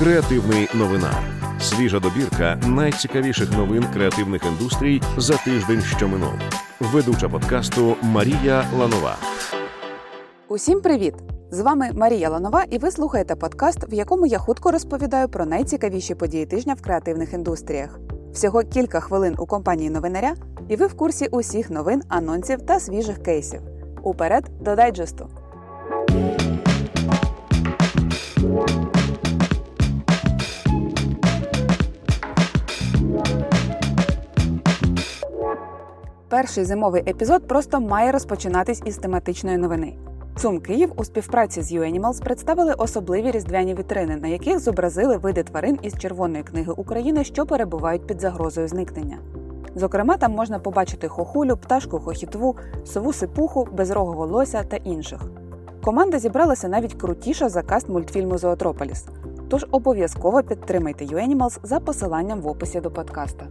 Креативний новина. Свіжа добірка найцікавіших новин креативних індустрій за тиждень, що минув. Ведуча подкасту Марія Ланова. Усім привіт! З вами Марія Ланова, і ви слухаєте подкаст, в якому я хутко розповідаю про найцікавіші події тижня в креативних індустріях. Всього кілька хвилин у компанії новинаря, і ви в курсі усіх новин, анонсів та свіжих кейсів. Уперед до дайджесту. Перший зимовий епізод просто має розпочинатись із тематичної новини. ЦУМ Київ у співпраці з UAnimals представили особливі різдвяні вітрини, на яких зобразили види тварин із Червоної книги України, що перебувають під загрозою зникнення. Зокрема, там можна побачити хохулю, пташку хохітву, сову сипуху, безрогого лося та інших. Команда зібралася навіть крутіша за каст мультфільму Зоотрополіс. Тож обов'язково підтримайте UAnimals за посиланням в описі до подкаста.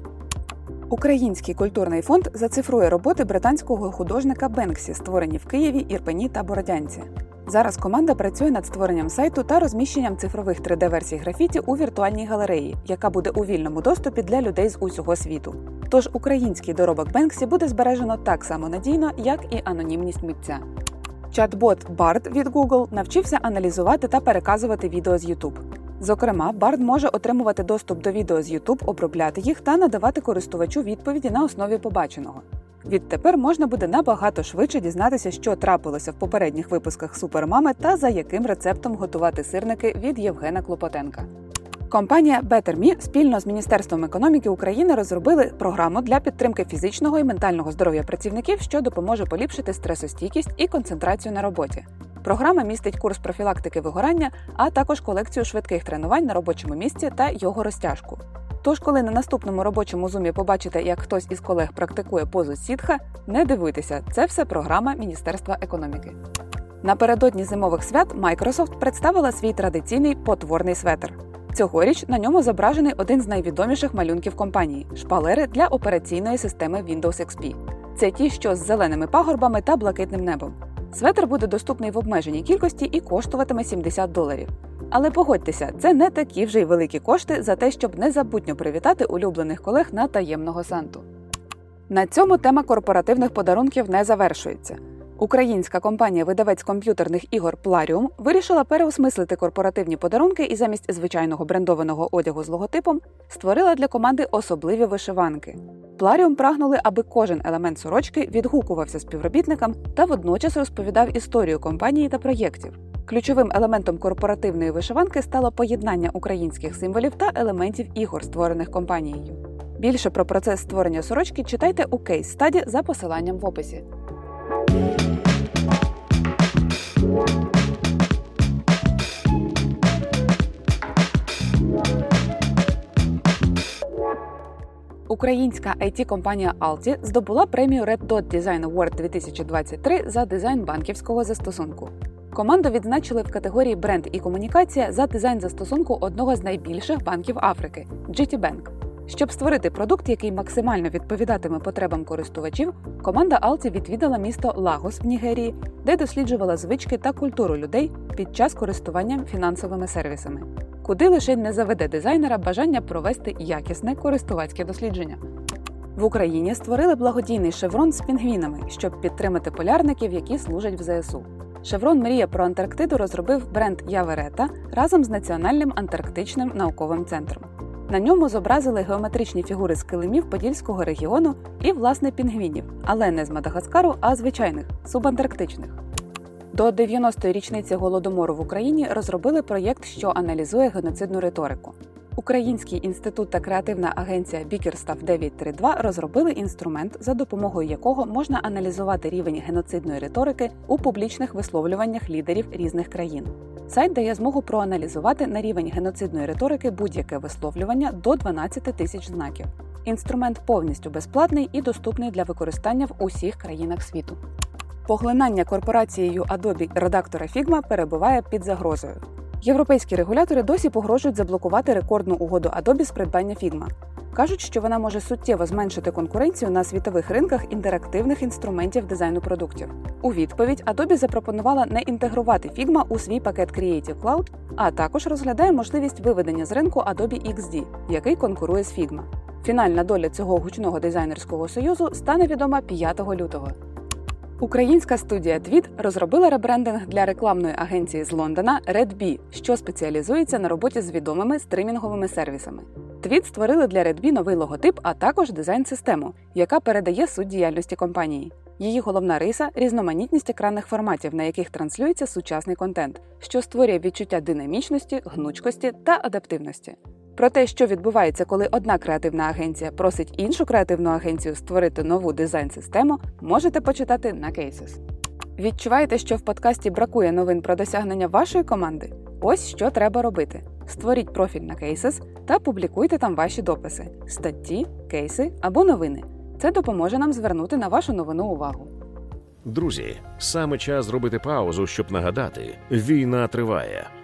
Український культурний фонд зацифрує роботи британського художника Бенксі, створені в Києві, Ірпені та Бородянці. Зараз команда працює над створенням сайту та розміщенням цифрових 3D-версій графіті у віртуальній галереї, яка буде у вільному доступі для людей з усього світу. Тож український доробок Бенксі буде збережено так само надійно, як і анонімність митця. Чат-бот Bard від Google навчився аналізувати та переказувати відео з YouTube. Зокрема, Bard може отримувати доступ до відео з YouTube, обробляти їх та надавати користувачу відповіді на основі побаченого. Відтепер можна буде набагато швидше дізнатися, що трапилося в попередніх випусках Супермами та за яким рецептом готувати сирники від Євгена Клопотенка. Компанія BetterMe спільно з Міністерством економіки України розробили програму для підтримки фізичного і ментального здоров'я працівників, що допоможе поліпшити стресостійкість і концентрацію на роботі. Програма містить курс профілактики вигорання, а також колекцію швидких тренувань на робочому місці та його розтяжку. Тож, коли на наступному робочому зумі побачите, як хтось із колег практикує позу сітха, не дивуйтеся, це все програма Міністерства економіки. Напередодні зимових свят Microsoft представила свій традиційний потворний светр. Цьогоріч на ньому зображений один з найвідоміших малюнків компанії шпалери для операційної системи Windows XP. Це ті, що з зеленими пагорбами та блакитним небом. Светр буде доступний в обмеженій кількості і коштуватиме 70 доларів. Але погодьтеся, це не такі вже й великі кошти за те, щоб незабутньо привітати улюблених колег на таємного санту. На цьому тема корпоративних подарунків не завершується. Українська компанія-видавець комп'ютерних ігор Пларіум вирішила переосмислити корпоративні подарунки і замість звичайного брендованого одягу з логотипом створила для команди особливі вишиванки. Пларіум прагнули, аби кожен елемент сорочки відгукувався співробітникам та водночас розповідав історію компанії та проєктів. Ключовим елементом корпоративної вишиванки стало поєднання українських символів та елементів ігор, створених компанією. Більше про процес створення сорочки читайте у кейс стаді за посиланням в описі. Українська it компанія Alti здобула премію Red Dot Design Award 2023 за дизайн банківського застосунку. Команду відзначили в категорії бренд і комунікація за дизайн застосунку одного з найбільших банків Африки GTBank. Щоб створити продукт, який максимально відповідатиме потребам користувачів, команда Alti відвідала місто Лагос в Нігерії, де досліджувала звички та культуру людей під час користування фінансовими сервісами куди лише не заведе дизайнера бажання провести якісне користувацьке дослідження. В Україні створили благодійний шеврон з пінгвінами, щоб підтримати полярників, які служать в ЗСУ. Шеврон Мрія про Антарктиду розробив бренд Яверета разом з Національним антарктичним науковим центром. На ньому зобразили геометричні фігури з килимів Подільського регіону і, власне, пінгвінів, але не з Мадагаскару, а звичайних субантарктичних. До 90-ї річниці голодомору в Україні розробили проєкт, що аналізує геноцидну риторику. Український інститут та креативна агенція Bickerstaff 932 розробили інструмент, за допомогою якого можна аналізувати рівень геноцидної риторики у публічних висловлюваннях лідерів різних країн. Сайт дає змогу проаналізувати на рівень геноцидної риторики будь-яке висловлювання до 12 тисяч знаків. Інструмент повністю безплатний і доступний для використання в усіх країнах світу. Поглинання корпорацією Adobe редактора Figma перебуває під загрозою. Європейські регулятори досі погрожують заблокувати рекордну угоду Adobe з придбання Figma. Кажуть, що вона може суттєво зменшити конкуренцію на світових ринках інтерактивних інструментів дизайну продуктів. У відповідь Adobe запропонувала не інтегрувати Figma у свій пакет Creative Cloud, а також розглядає можливість виведення з ринку Adobe XD, який конкурує з Figma. Фінальна доля цього гучного дизайнерського союзу стане відома 5 лютого. Українська студія Твіт розробила ребрендинг для рекламної агенції з Лондона RedBee, що спеціалізується на роботі з відомими стримінговими сервісами. Твіт створили для RedBee новий логотип, а також дизайн-систему, яка передає суть діяльності компанії. Її головна риса різноманітність екранних форматів, на яких транслюється сучасний контент, що створює відчуття динамічності, гнучкості та адаптивності. Про те, що відбувається, коли одна креативна агенція просить іншу креативну агенцію створити нову дизайн-систему, можете почитати на Cases. Відчуваєте, що в подкасті бракує новин про досягнення вашої команди? Ось що треба робити: створіть профіль на Cases та публікуйте там ваші дописи, статті, кейси або новини. Це допоможе нам звернути на вашу новину увагу. Друзі, саме час зробити паузу, щоб нагадати: війна триває.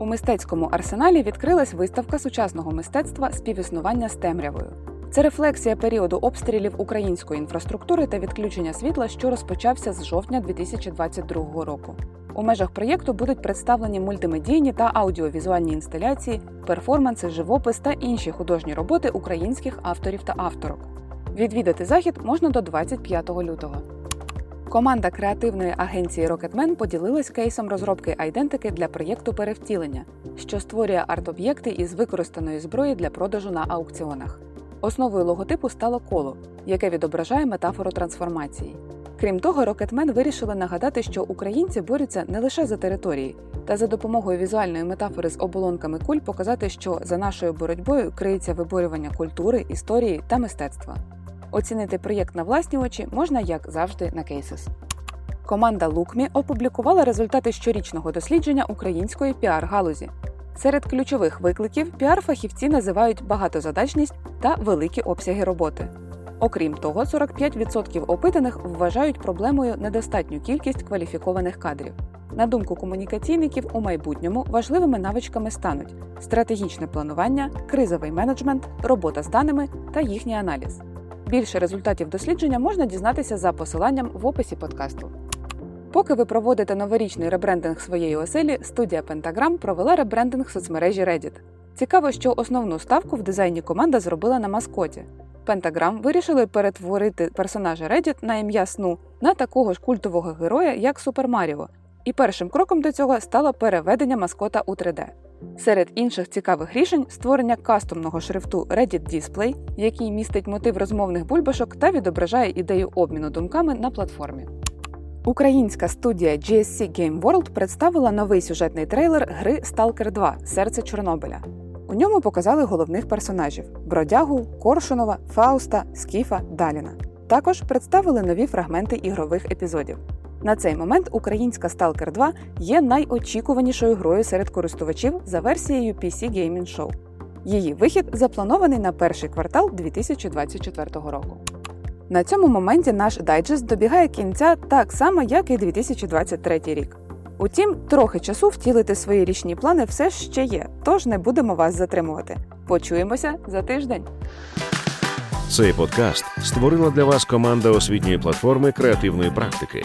У мистецькому арсеналі відкрилась виставка сучасного мистецтва співіснування з темрявою. Це рефлексія періоду обстрілів української інфраструктури та відключення світла, що розпочався з жовтня 2022 року. У межах проєкту будуть представлені мультимедійні та аудіовізуальні інсталяції, перформанси, живопис та інші художні роботи українських авторів та авторок. Відвідати захід можна до 25 лютого. Команда креативної агенції Rocketman поділилась кейсом розробки айдентики для проєкту перевтілення, що створює арт-об'єкти із використаної зброї для продажу на аукціонах. Основою логотипу стало коло, яке відображає метафору трансформації. Крім того, Rocketman вирішили нагадати, що українці борються не лише за території, та за допомогою візуальної метафори з оболонками куль показати, що за нашою боротьбою криється виборювання культури, історії та мистецтва. Оцінити проєкт на власні очі можна, як завжди, на Cases. Команда LOOQME опублікувала результати щорічного дослідження української піар-галузі. Серед ключових викликів піар-фахівці називають багатозадачність та великі обсяги роботи. Окрім того, 45% опитаних вважають проблемою недостатню кількість кваліфікованих кадрів. На думку комунікаційників, у майбутньому важливими навичками стануть стратегічне планування, кризовий менеджмент, робота з даними та їхній аналіз. Більше результатів дослідження можна дізнатися за посиланням в описі подкасту. Поки ви проводите новорічний ребрендинг своєї оселі, студія Pentagram провела ребрендинг соцмережі Reddit. Цікаво, що основну ставку в дизайні команда зробила на маскоті. Pentagram вирішили перетворити персонажа Reddit на ім'я сну на такого ж культового героя, як Супер Маріо. І першим кроком до цього стало переведення маскота у 3D. Серед інших цікавих рішень створення кастомного шрифту Reddit Display, який містить мотив розмовних бульбашок та відображає ідею обміну думками на платформі. Українська студія GSC Game World представила новий сюжетний трейлер гри Stalker 2 Серце Чорнобиля. У ньому показали головних персонажів: Бродягу, Коршунова, Фауста, Скіфа, Даліна. Також представили нові фрагменти ігрових епізодів. На цей момент українська Stalker 2 є найочікуванішою грою серед користувачів за версією PC Gaming Show. Її вихід запланований на перший квартал 2024 року. На цьому моменті наш дайджест добігає кінця так само, як і 2023 рік. Утім, трохи часу втілити свої річні плани все ще є, тож не будемо вас затримувати. Почуємося за тиждень. Цей подкаст створила для вас команда освітньої платформи креативної практики.